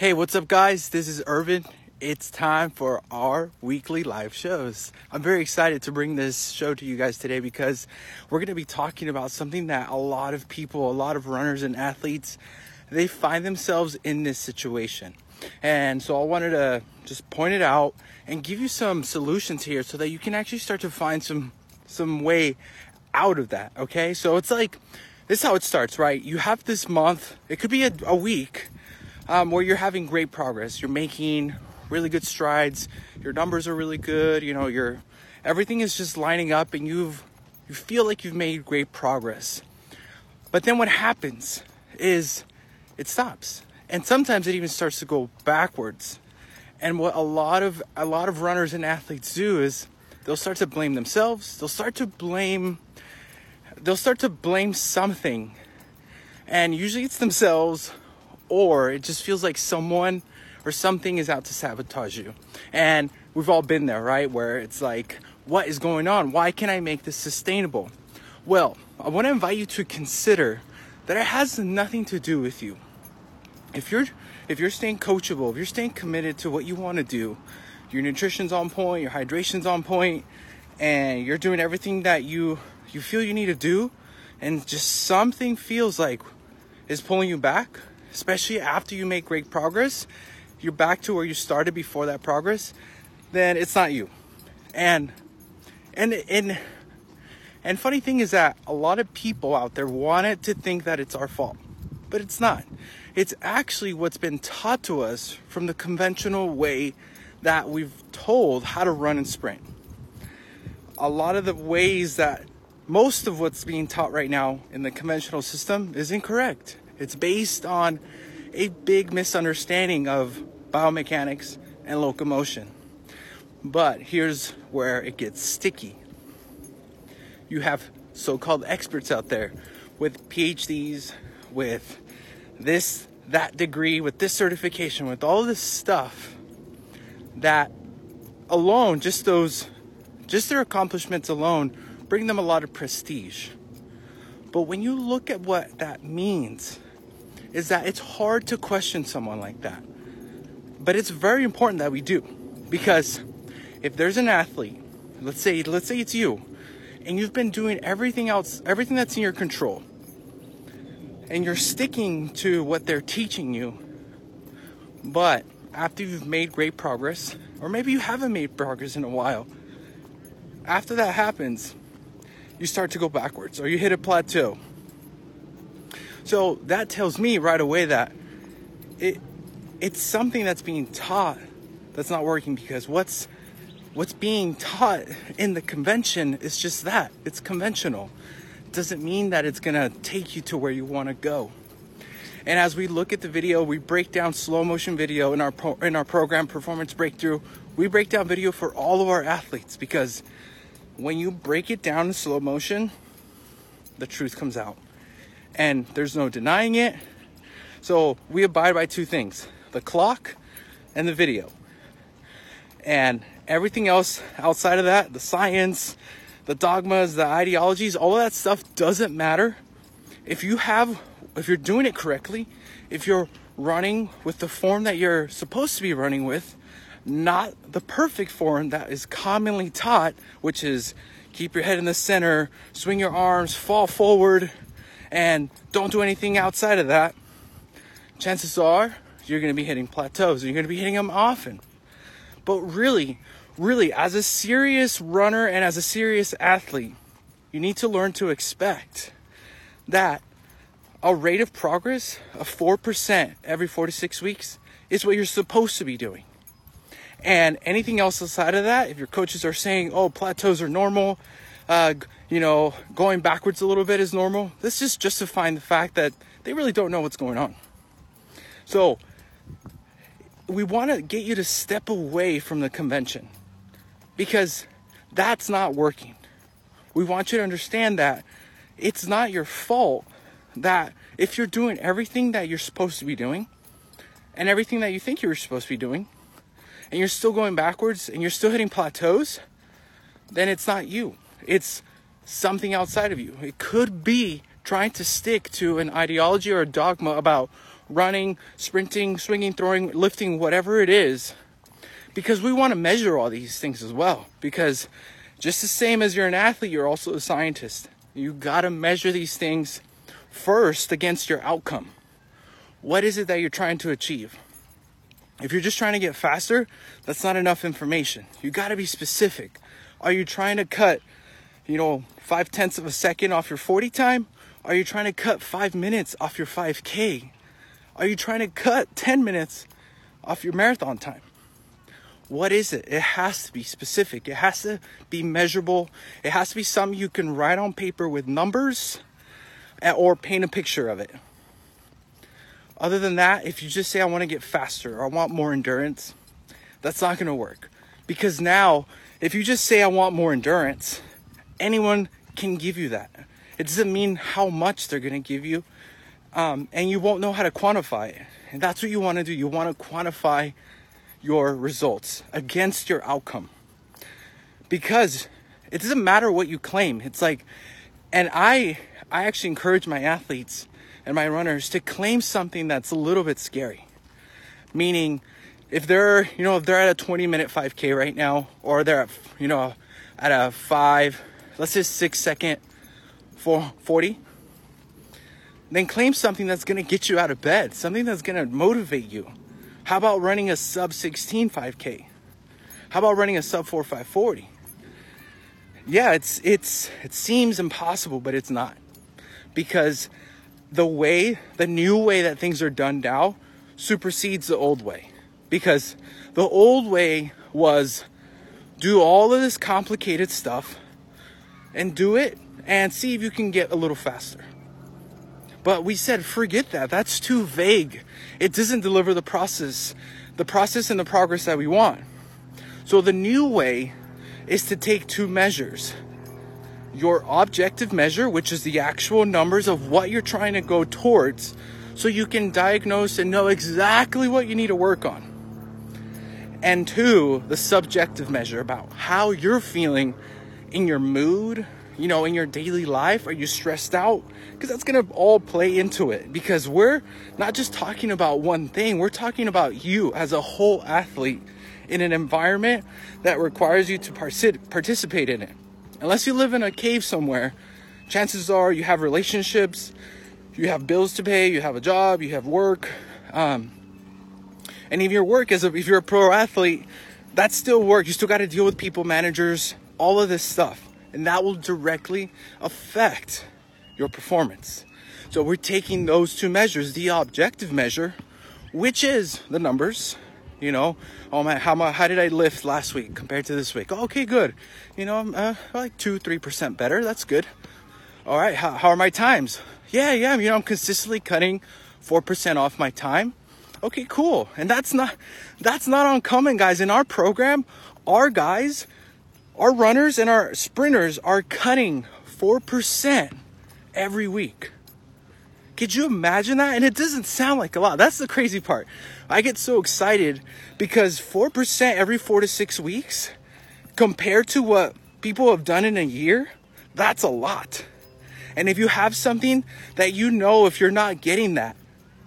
Hey, what's up, guys? This is Irvin. It's time for our weekly live shows. I'm very excited to bring this show to you guys today because we're going to be talking about something that a lot of people, a lot of runners and athletes, they find themselves in this situation. And so I wanted to just point it out and give you some solutions here so that you can actually start to find some some way out of that, okay? So it's like this is how it starts, right? You have this month, it could be a, a week um, where you're having great progress. You're making really good strides. Your numbers are really good. You know, your everything is just lining up, and you've you feel like you've made great progress. But then what happens is it stops, and sometimes it even starts to go backwards. And what a lot of a lot of runners and athletes do is they'll start to blame themselves. They'll start to blame they'll start to blame something. And usually it's themselves or it just feels like someone or something is out to sabotage you. And we've all been there, right? Where it's like, what is going on? Why can't I make this sustainable? Well, I want to invite you to consider that it has nothing to do with you. If you're if you're staying coachable, if you're staying committed to what you want to do, your nutrition's on point, your hydration's on point, and you're doing everything that you you feel you need to do, and just something feels like is pulling you back, especially after you make great progress, you're back to where you started before that progress, then it's not you. And and and and funny thing is that a lot of people out there want it to think that it's our fault. But it's not. It's actually what's been taught to us from the conventional way that we've told how to run and sprint. A lot of the ways that most of what's being taught right now in the conventional system is incorrect. It's based on a big misunderstanding of biomechanics and locomotion. But here's where it gets sticky. You have so called experts out there with PhDs, with this, that degree, with this certification, with all this stuff that alone, just those, just their accomplishments alone, bring them a lot of prestige. But when you look at what that means, is that it's hard to question someone like that. But it's very important that we do because if there's an athlete, let's say let's say it's you, and you've been doing everything else, everything that's in your control, and you're sticking to what they're teaching you, but after you've made great progress, or maybe you haven't made progress in a while, after that happens, you start to go backwards or you hit a plateau so that tells me right away that it it's something that's being taught that's not working because what's what's being taught in the convention is just that. It's conventional. Doesn't mean that it's going to take you to where you want to go. And as we look at the video, we break down slow motion video in our pro- in our program Performance Breakthrough. We break down video for all of our athletes because when you break it down in slow motion, the truth comes out and there's no denying it. So we abide by two things the clock and the video. And everything else outside of that, the science, the dogmas, the ideologies, all of that stuff doesn't matter. If you have, if you're doing it correctly, if you're running with the form that you're supposed to be running with, not the perfect form that is commonly taught, which is keep your head in the center, swing your arms, fall forward, and don't do anything outside of that, chances are you're going to be hitting plateaus. And you're going to be hitting them often. But really, really, as a serious runner and as a serious athlete, you need to learn to expect that a rate of progress of 4% every four to six weeks is what you're supposed to be doing. And anything else outside of that, if your coaches are saying, oh, plateaus are normal, uh, you know, going backwards a little bit is normal. This is justifying the fact that they really don't know what's going on. So, we want to get you to step away from the convention because that's not working. We want you to understand that it's not your fault that if you're doing everything that you're supposed to be doing and everything that you think you're supposed to be doing and you're still going backwards and you're still hitting plateaus, then it's not you it's something outside of you. It could be trying to stick to an ideology or a dogma about running, sprinting, swinging, throwing, lifting, whatever it is, because we want to measure all these things as well. Because just the same as you're an athlete, you're also a scientist. You got to measure these things first against your outcome. What is it that you're trying to achieve? If you're just trying to get faster, that's not enough information. You got to be specific. Are you trying to cut, you know, five tenths of a second off your 40 time? Are you trying to cut five minutes off your 5K? Are you trying to cut 10 minutes off your marathon time? What is it? It has to be specific. It has to be measurable. It has to be something you can write on paper with numbers or paint a picture of it. Other than that, if you just say, I want to get faster or I want more endurance, that's not going to work. Because now, if you just say, I want more endurance, anyone can give you that. It doesn't mean how much they're going to give you, um, and you won't know how to quantify it. And that's what you want to do. You want to quantify your results against your outcome. Because it doesn't matter what you claim. It's like, and I, I actually encourage my athletes and my runners to claim something that's a little bit scary. Meaning, if they're, you know, if they're at a 20 minute 5K right now, or they're at, you know, at a five, let's say six second for 40, then claim something that's gonna get you out of bed, something that's gonna motivate you. How about running a sub 16 5K? How about running a sub 4 540? Yeah, it's it's it seems impossible, but it's not. Because the way, the new way that things are done now supersedes the old way. Because the old way was do all of this complicated stuff and do it and see if you can get a little faster. But we said, forget that. That's too vague. It doesn't deliver the process, the process and the progress that we want. So the new way is to take two measures your objective measure, which is the actual numbers of what you're trying to go towards, so you can diagnose and know exactly what you need to work on. And two, the subjective measure about how you're feeling in your mood, you know, in your daily life. Are you stressed out? Because that's going to all play into it. Because we're not just talking about one thing, we're talking about you as a whole athlete in an environment that requires you to participate in it. Unless you live in a cave somewhere, chances are you have relationships, you have bills to pay, you have a job, you have work. Um, and if your work is a, if you're a pro athlete, that's still work. You still got to deal with people, managers, all of this stuff, and that will directly affect your performance. So we're taking those two measures, the objective measure, which is the numbers, you know, oh man, how how did I lift last week compared to this week? Okay, good. You know, I'm uh, like two, three percent better. That's good. All right, how, how are my times? Yeah, yeah. You know, I'm consistently cutting four percent off my time. Okay, cool. And that's not that's not uncommon, guys. In our program, our guys, our runners and our sprinters are cutting four percent every week. Could you imagine that? And it doesn't sound like a lot. That's the crazy part. I get so excited because 4% every four to six weeks compared to what people have done in a year, that's a lot. And if you have something that you know if you're not getting that,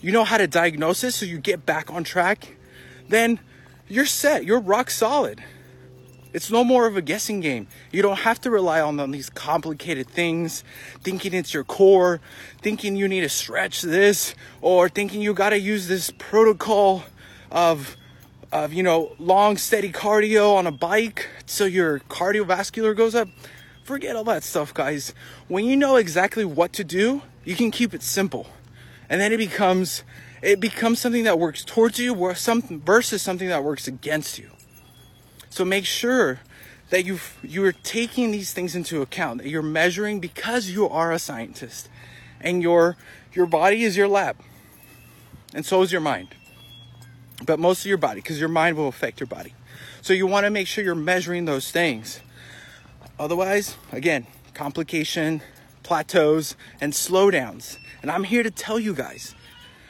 you know how to diagnose it so you get back on track, then you're set. You're rock solid. It's no more of a guessing game. You don't have to rely on, on these complicated things, thinking it's your core, thinking you need to stretch this, or thinking you got to use this protocol of of you know long steady cardio on a bike so your cardiovascular goes up. Forget all that stuff, guys. When you know exactly what to do, you can keep it simple. And then it becomes it becomes something that works towards you versus something that works against you. So make sure that you you're taking these things into account, that you're measuring because you are a scientist and your your body is your lab. And so is your mind. But most of your body because your mind will affect your body. So you want to make sure you're measuring those things. Otherwise, again, complication, plateaus, and slowdowns. And I'm here to tell you guys,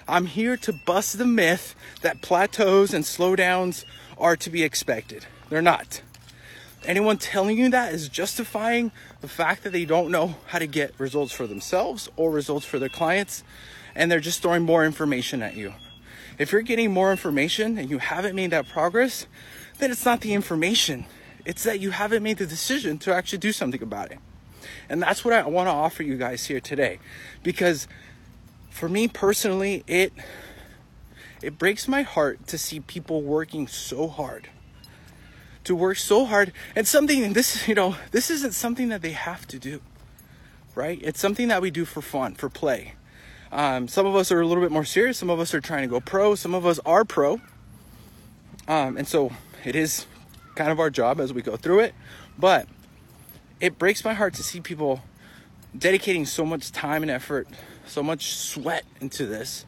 I'm here to bust the myth that plateaus and slowdowns are to be expected. They're not. Anyone telling you that is justifying the fact that they don't know how to get results for themselves or results for their clients. and they're just throwing more information at you. If you're getting more information and you haven't made that progress, then it's not the information. It's that you haven't made the decision to actually do something about it. And that's what I want to offer you guys here today. Because for me personally, it it breaks my heart to see people working so hard. To work so hard and something this, you know, this isn't something that they have to do. Right? It's something that we do for fun, for play. Um, some of us are a little bit more serious. Some of us are trying to go pro. Some of us are pro. Um, and so it is kind of our job as we go through it. But it breaks my heart to see people dedicating so much time and effort, so much sweat into this,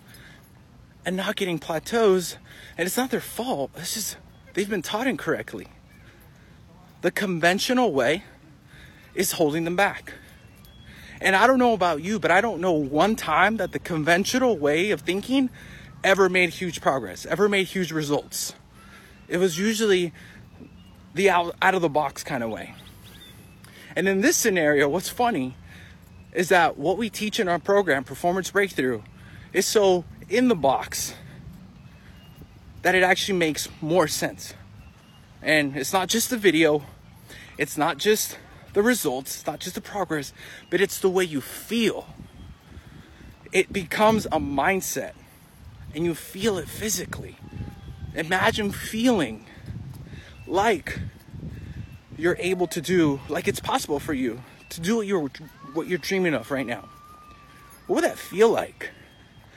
and not getting plateaus. And it's not their fault. It's just they've been taught incorrectly. The conventional way is holding them back. And I don't know about you, but I don't know one time that the conventional way of thinking ever made huge progress, ever made huge results. It was usually the out, out of the box kind of way. And in this scenario, what's funny is that what we teach in our program, Performance Breakthrough, is so in the box that it actually makes more sense. And it's not just the video, it's not just the results, it's not just the progress, but it's the way you feel. It becomes a mindset and you feel it physically. Imagine feeling like you're able to do, like it's possible for you to do what you're what you're dreaming of right now. What would that feel like?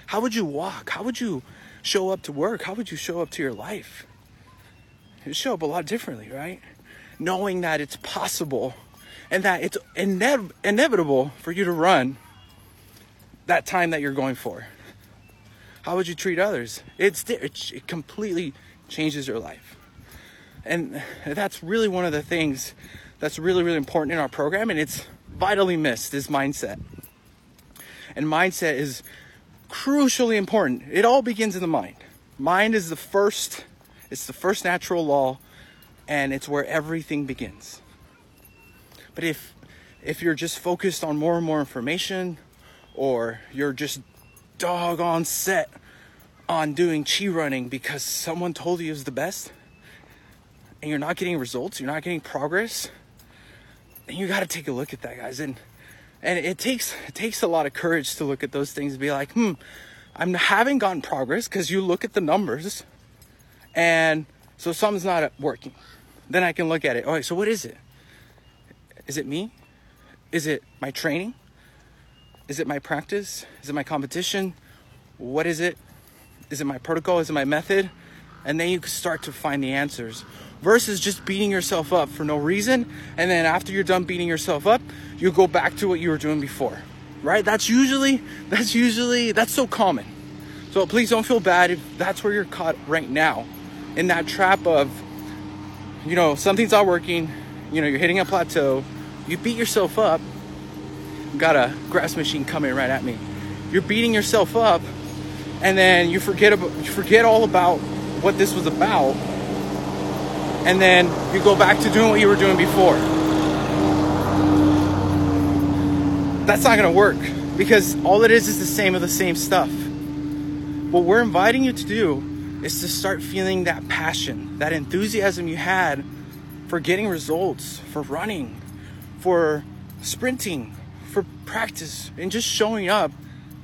How would you walk? How would you show up to work? How would you show up to your life? It show up a lot differently, right? Knowing that it's possible and that it's ine- inevitable for you to run that time that you're going for. How would you treat others? It's it completely changes your life. And that's really one of the things that's really really important in our program and it's vitally missed is mindset. And mindset is crucially important. It all begins in the mind. Mind is the first it's the first natural law and it's where everything begins. But if if you're just focused on more and more information, or you're just doggone set on doing chi running because someone told you is the best, and you're not getting results, you're not getting progress, then you got to take a look at that, guys. And and it takes it takes a lot of courage to look at those things and be like, hmm, I'm having gotten progress because you look at the numbers, and so something's not working. Then I can look at it. All right, so what is it? Is it me? Is it my training? Is it my practice? Is it my competition? What is it? Is it my protocol? Is it my method? And then you can start to find the answers versus just beating yourself up for no reason. And then after you're done beating yourself up, you go back to what you were doing before, right? That's usually, that's usually, that's so common. So please don't feel bad if that's where you're caught right now in that trap of, you know, something's not working, you know, you're hitting a plateau, you beat yourself up. Got a grass machine coming right at me. You're beating yourself up, and then you forget about you forget all about what this was about, and then you go back to doing what you were doing before. That's not gonna work because all it is is the same of the same stuff. What we're inviting you to do is to start feeling that passion, that enthusiasm you had for getting results, for running, for sprinting, for practice, and just showing up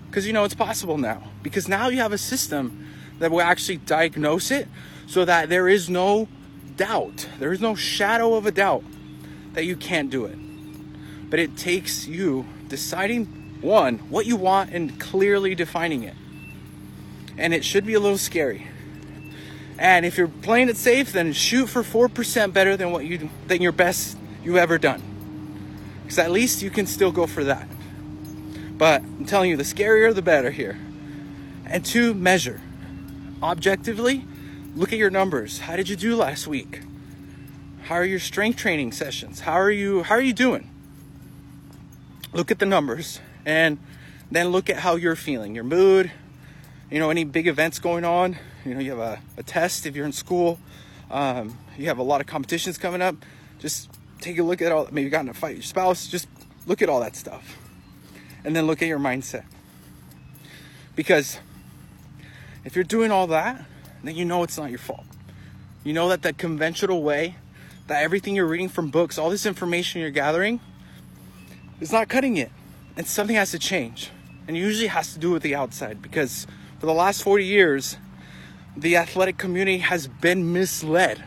because you know it's possible now. Because now you have a system that will actually diagnose it so that there is no doubt, there is no shadow of a doubt that you can't do it. But it takes you deciding one, what you want and clearly defining it. And it should be a little scary and if you're playing it safe, then shoot for 4% better than what you than your best you've ever done. Because at least you can still go for that. But I'm telling you, the scarier the better here. And two, measure. Objectively, look at your numbers. How did you do last week? How are your strength training sessions? How are you how are you doing? Look at the numbers and then look at how you're feeling, your mood, you know, any big events going on, you know, you have a, a test if you're in school, um, you have a lot of competitions coming up, just take a look at all, maybe you got in a fight with your spouse, just look at all that stuff. And then look at your mindset. Because if you're doing all that, then you know it's not your fault. You know that the conventional way, that everything you're reading from books, all this information you're gathering, is not cutting it. And something has to change. And usually has to do with the outside because for the last 40 years, the athletic community has been misled.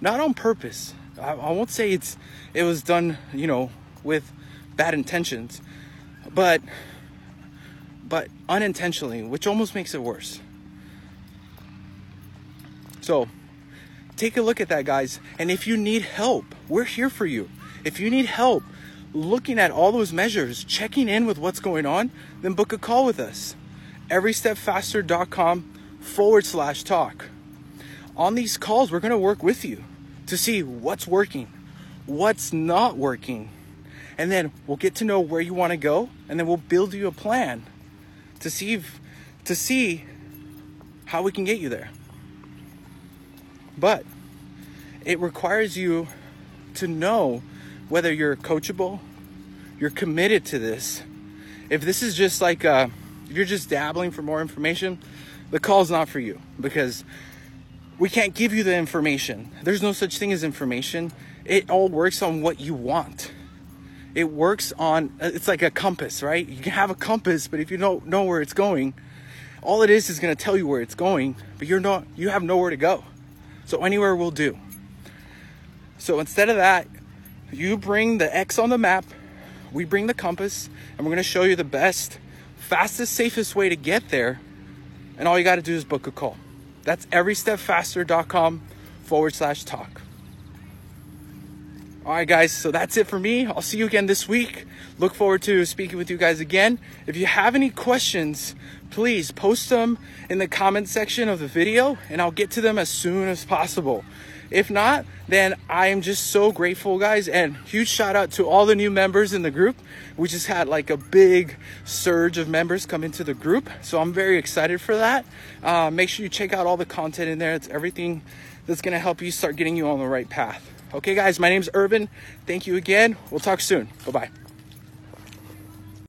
Not on purpose. I, I won't say it's it was done, you know, with bad intentions, but but unintentionally, which almost makes it worse. So, take a look at that, guys. And if you need help, we're here for you. If you need help looking at all those measures, checking in with what's going on, then book a call with us. Everystepfaster.com forward slash talk. On these calls, we're going to work with you to see what's working, what's not working. And then we'll get to know where you want to go, and then we'll build you a plan to see if, to see how we can get you there. But it requires you to know whether you're coachable, you're committed to this. If this is just like uh, you're just dabbling for more information, the call's not for you because we can't give you the information. There's no such thing as information. It all works on what you want. It works on it's like a compass, right? You can have a compass, but if you don't know where it's going, all it is is going to tell you where it's going, but you're not you have nowhere to go. So anywhere will do. So instead of that, you bring the X on the map, we bring the compass, and we're going to show you the best, fastest, safest way to get there. And all you got to do is book a call. That's everystepfaster.com forward slash talk. All right, guys, so that's it for me. I'll see you again this week. Look forward to speaking with you guys again. If you have any questions, please post them in the comment section of the video and I'll get to them as soon as possible. If not, then I am just so grateful, guys. And huge shout out to all the new members in the group. We just had like a big surge of members come into the group. So I'm very excited for that. Uh, make sure you check out all the content in there. It's everything that's going to help you start getting you on the right path. Okay, guys, my name's Urban. Thank you again. We'll talk soon. Bye bye.